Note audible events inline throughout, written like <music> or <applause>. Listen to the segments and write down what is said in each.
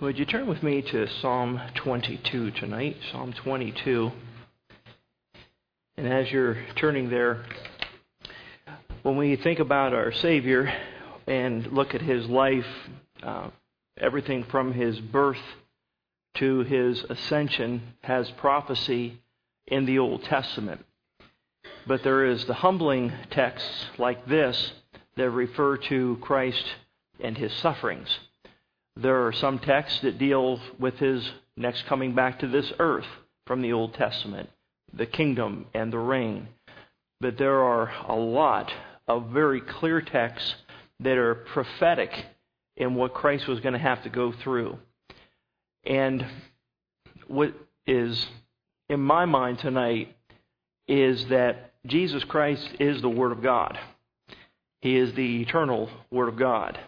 Would you turn with me to Psalm 22 tonight? Psalm 22. And as you're turning there, when we think about our Savior and look at his life, uh, everything from his birth to his ascension has prophecy in the Old Testament. But there is the humbling texts like this that refer to Christ and his sufferings. There are some texts that deal with his next coming back to this earth from the Old Testament, the kingdom and the reign. But there are a lot of very clear texts that are prophetic in what Christ was going to have to go through. And what is in my mind tonight is that Jesus Christ is the Word of God. He is the eternal Word of God.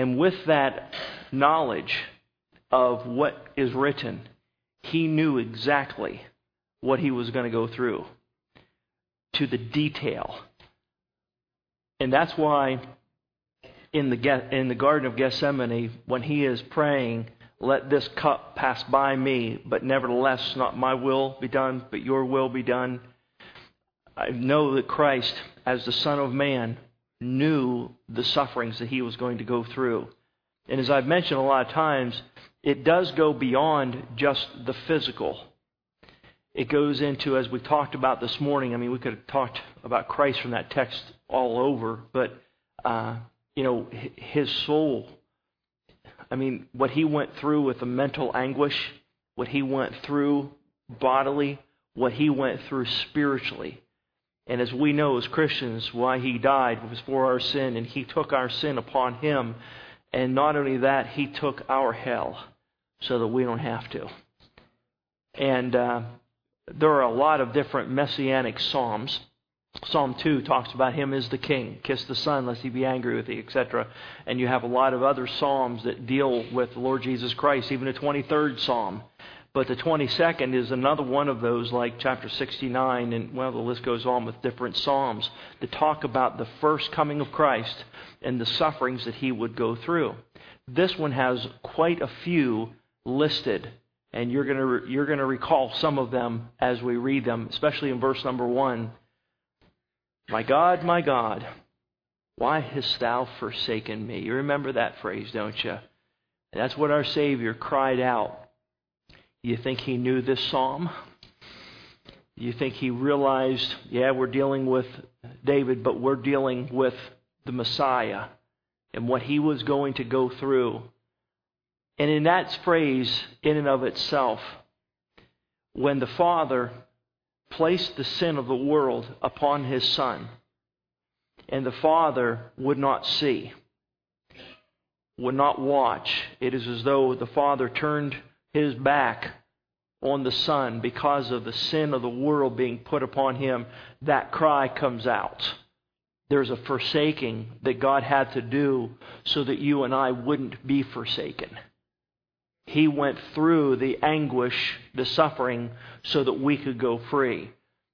And with that knowledge of what is written, he knew exactly what he was going to go through to the detail. And that's why in the, in the Garden of Gethsemane, when he is praying, Let this cup pass by me, but nevertheless, not my will be done, but your will be done. I know that Christ, as the Son of Man, knew the sufferings that he was going to go through. And as I've mentioned a lot of times, it does go beyond just the physical. It goes into, as we talked about this morning, I mean, we could have talked about Christ from that text all over, but, uh, you know, his soul. I mean, what he went through with the mental anguish, what he went through bodily, what he went through spiritually. And as we know as Christians, why he died was for our sin, and he took our sin upon him. And not only that, he took our hell so that we don't have to. And uh, there are a lot of different messianic psalms. Psalm 2 talks about him as the king. Kiss the son, lest he be angry with thee, etc. And you have a lot of other psalms that deal with the Lord Jesus Christ, even a 23rd psalm but the 22nd is another one of those, like chapter 69, and well, the list goes on with different Psalms that talk about the first coming of Christ and the sufferings that he would go through. This one has quite a few listed, and you're going you're going to recall some of them as we read them, especially in verse number 1. My God, my God, why hast thou forsaken me? You remember that phrase, don't you? That's what our Savior cried out you think he knew this psalm? You think he realized, yeah, we're dealing with David, but we're dealing with the Messiah and what he was going to go through. And in that phrase, in and of itself, when the Father placed the sin of the world upon his Son, and the Father would not see, would not watch, it is as though the Father turned his back on the Son because of the sin of the world being put upon him, that cry comes out. There's a forsaking that God had to do so that you and I wouldn't be forsaken. He went through the anguish, the suffering, so that we could go free.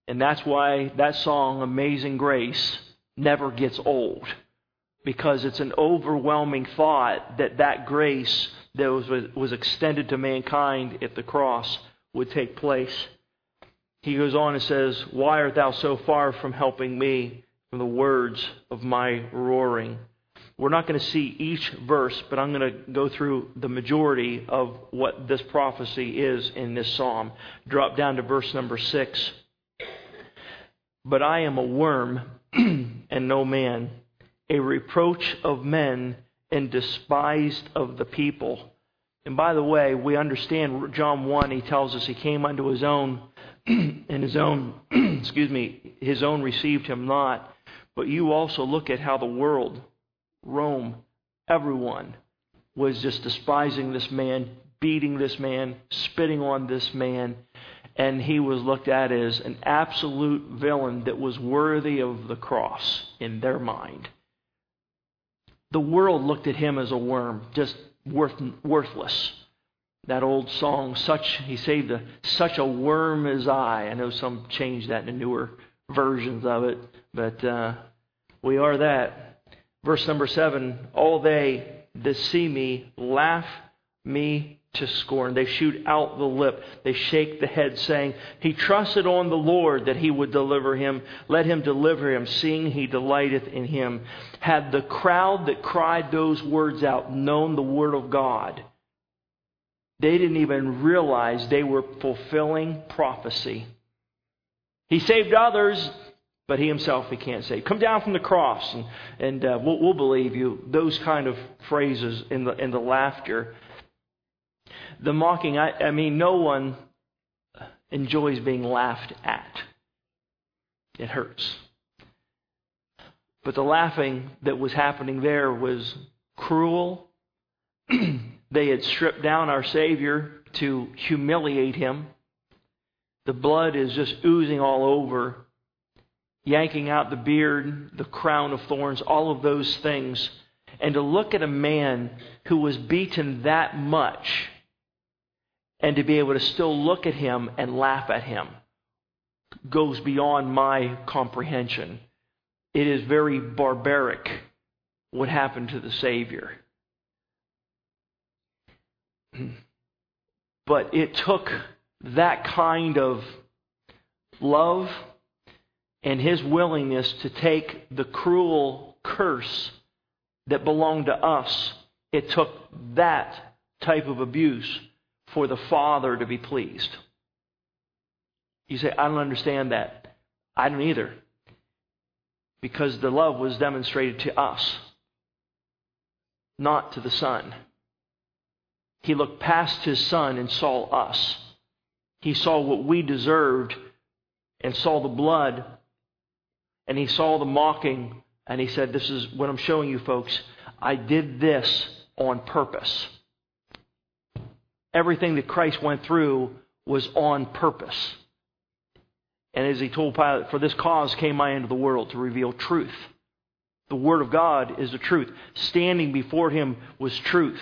And that's why that song, Amazing Grace, never gets old. Because it's an overwhelming thought that that grace that was, was extended to mankind at the cross would take place. He goes on and says, Why art thou so far from helping me from the words of my roaring? We're not going to see each verse, but I'm going to go through the majority of what this prophecy is in this psalm. Drop down to verse number 6. But I am a worm <clears throat> and no man, a reproach of men and despised of the people. And by the way, we understand John 1, he tells us he came unto his own, <clears throat> and his own, <clears throat> excuse me, his own received him not. But you also look at how the world, Rome, everyone was just despising this man, beating this man, spitting on this man, and he was looked at as an absolute villain that was worthy of the cross in their mind. The world looked at him as a worm, just worth, worthless. That old song, such he saved a, such a worm as I. I know some changed that in newer versions of it, but uh, we are that. Verse number seven: All they that see me laugh me to scorn. They shoot out the lip. They shake the head, saying, He trusted on the Lord that he would deliver him. Let him deliver him, seeing he delighteth in him. Had the crowd that cried those words out known the word of God, they didn't even realize they were fulfilling prophecy. He saved others, but he himself he can't save. Come down from the cross, and, and uh, we'll, we'll believe you. Those kind of phrases in the in the laughter the mocking, I, I mean, no one enjoys being laughed at. It hurts. But the laughing that was happening there was cruel. <clears throat> they had stripped down our Savior to humiliate him. The blood is just oozing all over, yanking out the beard, the crown of thorns, all of those things. And to look at a man who was beaten that much and to be able to still look at him and laugh at him goes beyond my comprehension. It is very barbaric what happened to the Savior. <clears throat> But it took that kind of love and his willingness to take the cruel curse that belonged to us. It took that type of abuse for the Father to be pleased. You say, I don't understand that. I don't either. Because the love was demonstrated to us, not to the Son. He looked past his Son and saw us. He saw what we deserved and saw the blood and he saw the mocking and he said, This is what I'm showing you, folks. I did this on purpose everything that Christ went through was on purpose. And as he told Pilate, For this cause came I into the world to reveal truth. The Word of God is the truth. Standing before him was truth.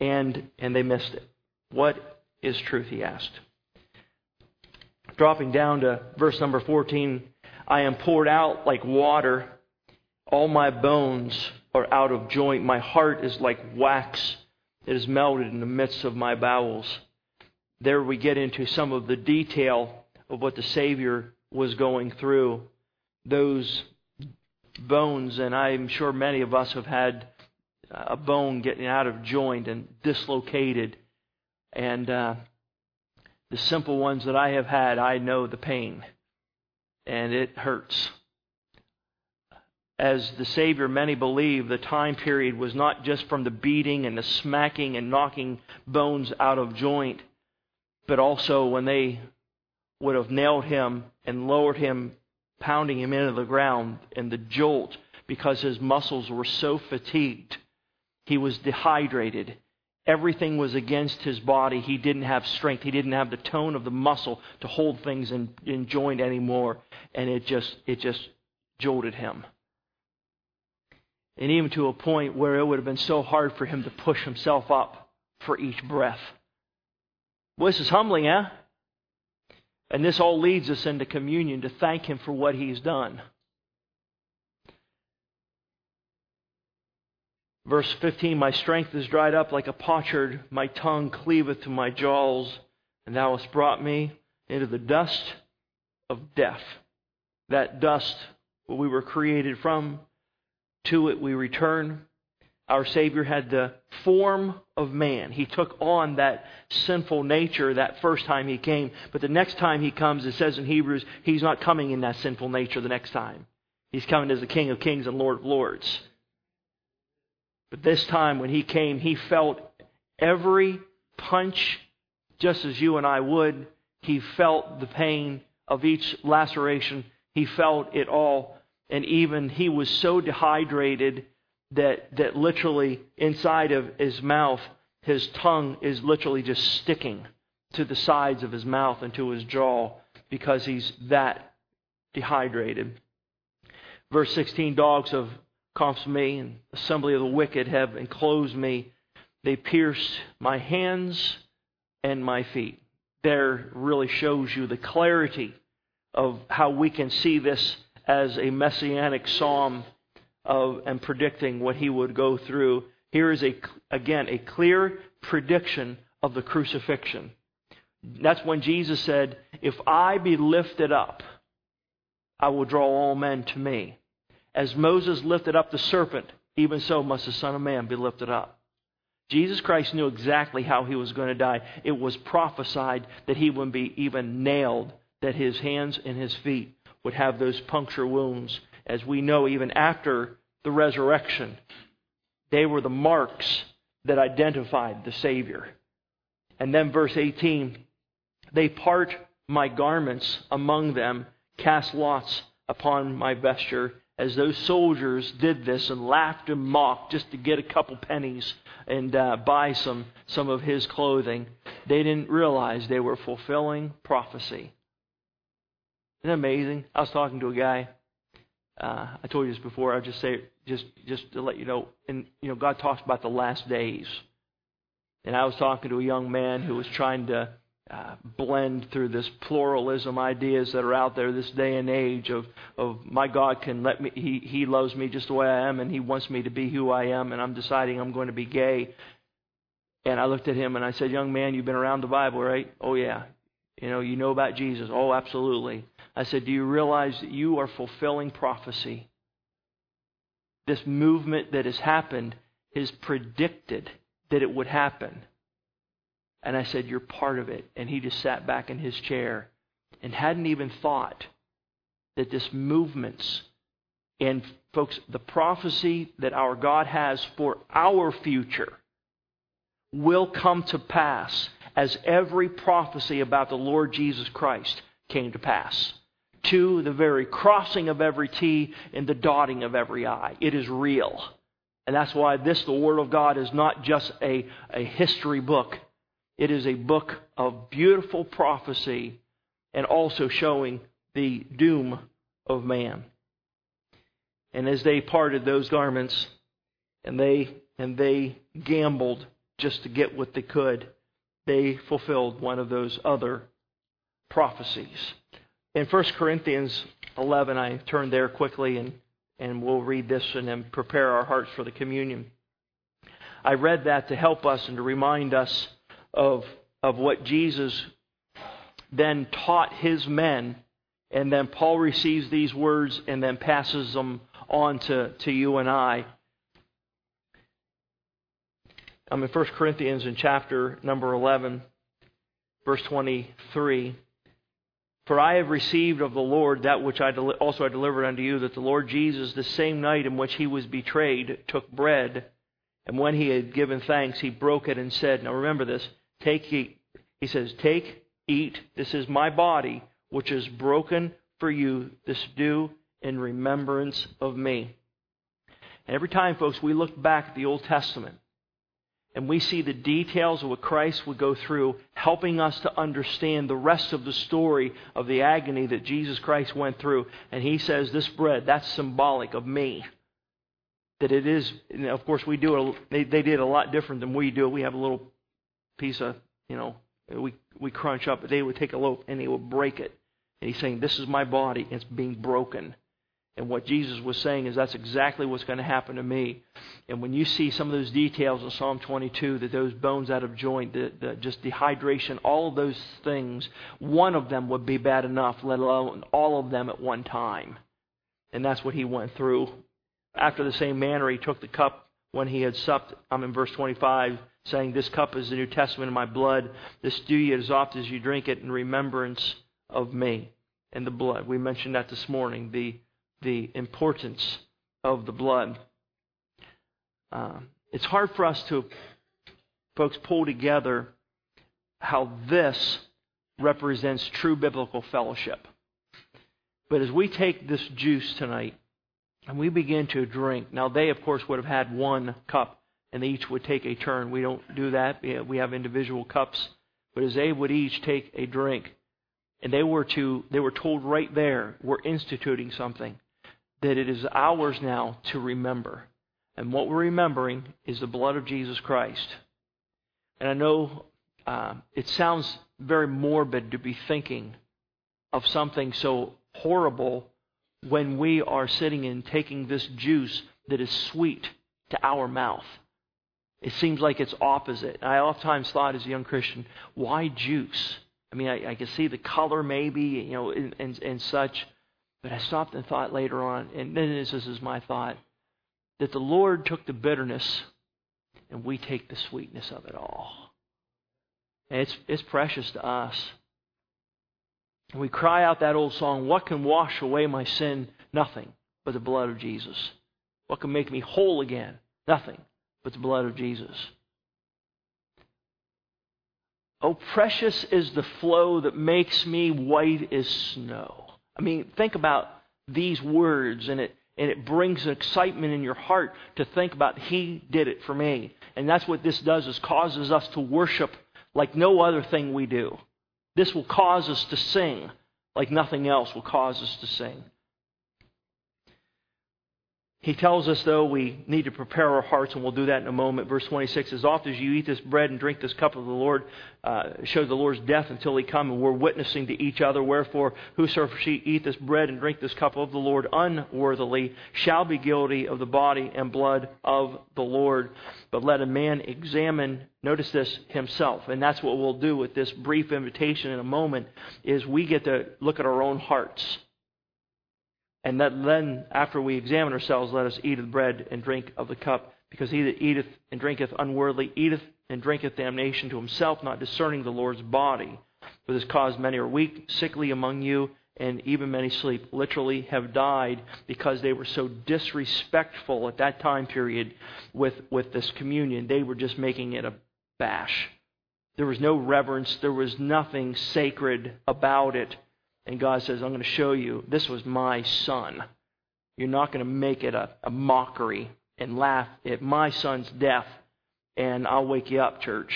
And, and they missed it. What is truth? He asked. Dropping down to verse number 14 I am poured out like water. All my bones are out of joint. My heart is like wax it is melted in the midst of my bowels. There we get into some of the detail of what the Savior was going through. Those bones, and I'm sure many of us have had a bone getting out of joint and dislocated. And uh, the simple ones that I have had, I know the pain. And it hurts as the Savior, many believe the time period was not just from the beating and the smacking and knocking bones out of joint, but also when they would have nailed him and lowered him, pounding him into the ground, and the jolt because his muscles were so fatigued. He was dehydrated. Everything was against his body. He didn't have strength. He didn't have the tone of the muscle to hold things in, in joint anymore. And it just, it just jolted him and even to a point where it would have been so hard for him to push himself up for each breath. Well, this is humbling, eh? And this all leads us into communion to thank him for what he's done. Verse 15 My strength is dried up like a potsherd, my tongue cleaveth to my jaws, and thou hast brought me into the dust of death. That dust, we were created from, to it we return. Our Savior had the form of man. He took on that sinful nature that first time he came. But the next time he comes, it says in Hebrews, he's not coming in that sinful nature the next time. He's coming as the King of kings and Lord of lords. But this time when he came, he felt every punch just as you and I would. He felt the pain of each laceration. He felt it all and even he was so dehydrated that, that literally inside of his mouth, his tongue is literally just sticking to the sides of his mouth and to his jaw because he's that dehydrated. Verse 16 Dogs have compassed me, and assembly of the wicked have enclosed me. They pierced my hands and my feet. There really shows you the clarity of how we can see this as a messianic psalm of, and predicting what he would go through. Here is, a, again, a clear prediction of the crucifixion. That's when Jesus said, If I be lifted up, I will draw all men to me. As Moses lifted up the serpent, even so must the Son of Man be lifted up. Jesus Christ knew exactly how he was going to die. It was prophesied that he would be even nailed, that his hands and his feet would have those puncture wounds. As we know, even after the resurrection, they were the marks that identified the Savior. And then, verse 18 they part my garments among them, cast lots upon my vesture, as those soldiers did this and laughed and mocked just to get a couple pennies and uh, buy some, some of his clothing, they didn't realize they were fulfilling prophecy. Isn't it amazing? I was talking to a guy. Uh, I told you this before. I'll just say, just just to let you know. And you know, God talks about the last days. And I was talking to a young man who was trying to uh, blend through this pluralism ideas that are out there this day and age of, of my God can let me, he, he loves me just the way I am and he wants me to be who I am and I'm deciding I'm going to be gay. And I looked at him and I said, young man, you've been around the Bible, right? Oh yeah. You know, you know about Jesus. Oh, absolutely. I said, do you realize that you are fulfilling prophecy? This movement that has happened is predicted that it would happen. And I said, You're part of it. And he just sat back in his chair and hadn't even thought that this movement's and folks, the prophecy that our God has for our future will come to pass as every prophecy about the Lord Jesus Christ came to pass. To the very crossing of every T and the dotting of every I. It is real. And that's why this, the Word of God, is not just a, a history book. It is a book of beautiful prophecy and also showing the doom of man. And as they parted those garments and they and they gambled just to get what they could, they fulfilled one of those other prophecies. In 1 Corinthians 11, I turn there quickly and, and we'll read this and then prepare our hearts for the communion. I read that to help us and to remind us of, of what Jesus then taught his men. And then Paul receives these words and then passes them on to, to you and I. I'm in 1 Corinthians in chapter number 11, verse 23. For I have received of the Lord that which I also I delivered unto you, that the Lord Jesus, the same night in which he was betrayed, took bread, and when he had given thanks, he broke it and said, Now remember this, Take, eat. He says, Take, eat. This is my body, which is broken for you. This do in remembrance of me. And every time, folks, we look back at the Old Testament and we see the details of what Christ would go through, helping us to understand the rest of the story of the agony that Jesus Christ went through. And he says, This bread, that's symbolic of me. That it is, of course, we do it, they, they did a lot different than we do. We have a little piece of, you know, we, we crunch up, but they would take a loaf and they would break it. And he's saying, This is my body, it's being broken. And what Jesus was saying is that's exactly what's going to happen to me. And when you see some of those details in Psalm 22, that those bones out of joint, the, the, just dehydration, all of those things, one of them would be bad enough, let alone all of them at one time. And that's what he went through. After the same manner, he took the cup when he had supped. I'm in verse 25 saying, This cup is the New Testament in my blood. This do ye as oft as you drink it in remembrance of me. And the blood. We mentioned that this morning, the, the importance of the blood. Uh, it's hard for us to, folks, pull together how this represents true biblical fellowship. But as we take this juice tonight and we begin to drink, now they, of course, would have had one cup and they each would take a turn. We don't do that. We have individual cups. But as they would each take a drink, and they were to they were told right there, we're instituting something, that it is ours now to remember. And what we're remembering is the blood of Jesus Christ. And I know uh, it sounds very morbid to be thinking of something so horrible when we are sitting and taking this juice that is sweet to our mouth It seems like it's opposite. I oftentimes thought as a young Christian, why juice? I mean, I, I can see the color maybe, you know, and, and, and such. But I stopped and thought later on, and then this, is my thought, that the Lord took the bitterness and we take the sweetness of it all. And it's, it's precious to us. We cry out that old song, What can wash away my sin? Nothing but the blood of Jesus. What can make me whole again? Nothing but the blood of Jesus. Oh, precious is the flow that makes me white as snow. I mean, think about these words, and it, and it brings excitement in your heart to think about He did it for me. And that's what this does, is causes us to worship like no other thing we do. This will cause us to sing like nothing else will cause us to sing. He tells us, though, we need to prepare our hearts, and we'll do that in a moment. Verse 26 As often as you eat this bread and drink this cup of the Lord, uh, show the Lord's death until he come, and we're witnessing to each other. Wherefore, whosoever shall eat this bread and drink this cup of the Lord unworthily shall be guilty of the body and blood of the Lord. But let a man examine, notice this, himself. And that's what we'll do with this brief invitation in a moment, is we get to look at our own hearts and that then, after we examine ourselves, let us eat of the bread and drink of the cup. Because he that eateth and drinketh unworthily eateth and drinketh damnation to himself, not discerning the Lord's body. For this cause many are weak, sickly among you, and even many sleep. Literally have died because they were so disrespectful at that time period with, with this communion. They were just making it a bash. There was no reverence, there was nothing sacred about it. And God says, I'm going to show you this was my son. You're not going to make it a, a mockery and laugh at my son's death, and I'll wake you up, church.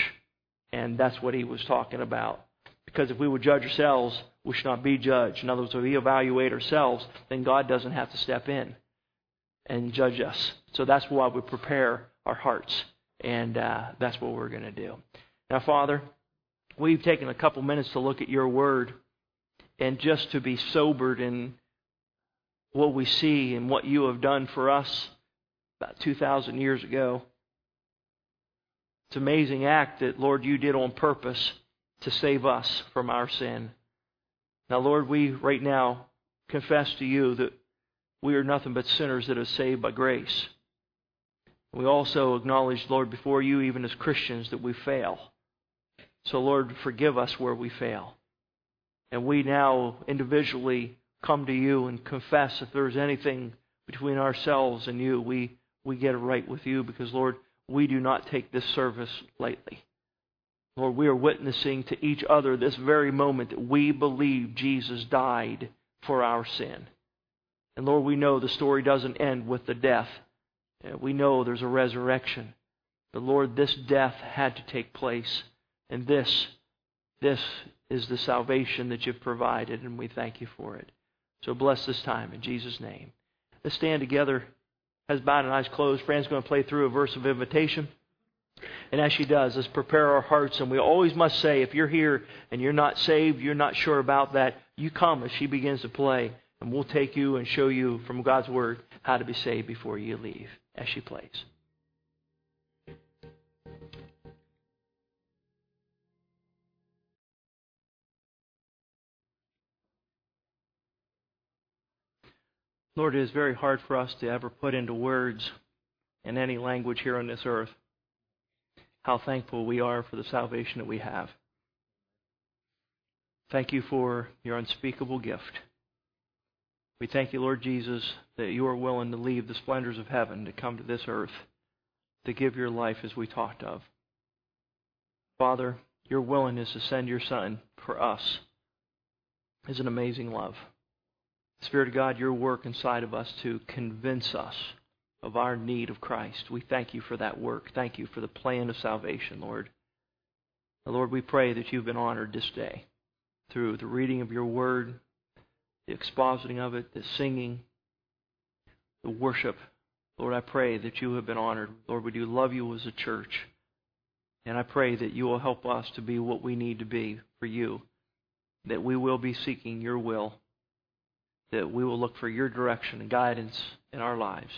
And that's what he was talking about. Because if we would judge ourselves, we should not be judged. In other words, if we evaluate ourselves, then God doesn't have to step in and judge us. So that's why we prepare our hearts. And uh, that's what we're going to do. Now, Father, we've taken a couple minutes to look at your word and just to be sobered in what we see and what you have done for us about 2,000 years ago. It's an amazing act that, Lord, you did on purpose to save us from our sin. Now, Lord, we right now confess to you that we are nothing but sinners that are saved by grace. We also acknowledge, Lord, before you, even as Christians, that we fail. So, Lord, forgive us where we fail. And we now individually come to you and confess if there's anything between ourselves and you, we, we get it right with you because, Lord, we do not take this service lightly. Lord, we are witnessing to each other this very moment that we believe Jesus died for our sin. And Lord, we know the story doesn't end with the death. Uh, we know there's a resurrection. But Lord, this death had to take place. And this, this is the salvation that you've provided, and we thank you for it. So bless this time in Jesus' name. Let's stand together. Has bowed and eyes closed. Fran's going to play through a verse of invitation. And as she does, let's prepare our hearts. And we always must say, if you're here and you're not saved, you're not sure about that, you come as she begins to play. And we'll take you and show you from God's Word how to be saved before you leave as she plays. Lord, it is very hard for us to ever put into words in any language here on this earth how thankful we are for the salvation that we have. Thank you for your unspeakable gift. We thank you, Lord Jesus, that you are willing to leave the splendors of heaven to come to this earth to give your life as we talked of. Father, your willingness to send your Son for us is an amazing love. Spirit of God, your work inside of us to convince us of our need of Christ. We thank you for that work. Thank you for the plan of salvation, Lord. Lord, we pray that you've been honored this day through the reading of your word, the expositing of it, the singing, the worship. Lord, I pray that you have been honored. Lord, we do love you as a church. And I pray that you will help us to be what we need to be for you, that we will be seeking your will that we will look for your direction and guidance in our lives.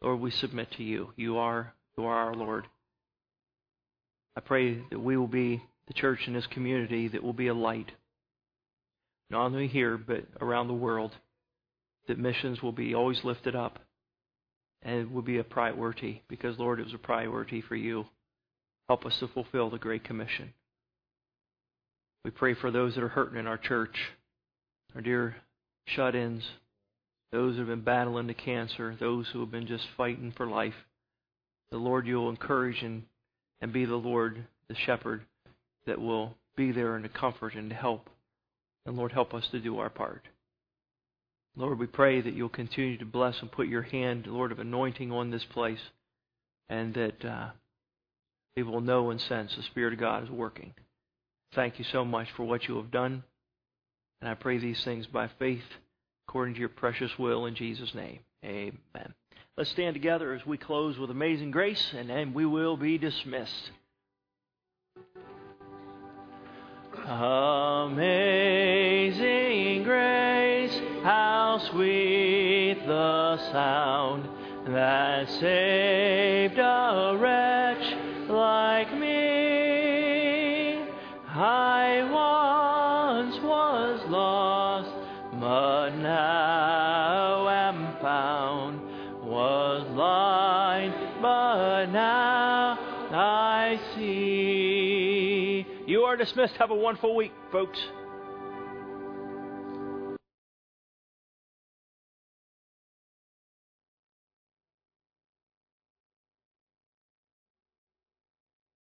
Lord, we submit to you. You are, you are our Lord. I pray that we will be the church in this community that will be a light, not only here, but around the world, that missions will be always lifted up and will be a priority because, Lord, it was a priority for you. Help us to fulfill the Great Commission. We pray for those that are hurting in our church, our dear shut ins, those who have been battling the cancer, those who have been just fighting for life. The Lord, you'll encourage and, and be the Lord, the shepherd, that will be there and to comfort and to help. And Lord, help us to do our part. Lord, we pray that you'll continue to bless and put your hand, Lord, of anointing on this place, and that uh, people will know and sense the Spirit of God is working. Thank you so much for what you have done. And I pray these things by faith, according to your precious will, in Jesus' name. Amen. Let's stand together as we close with amazing grace, and then we will be dismissed. Amazing grace, how sweet the sound that saved a wretch now am found. Was blind, but now I see. You are dismissed. Have a wonderful week, folks.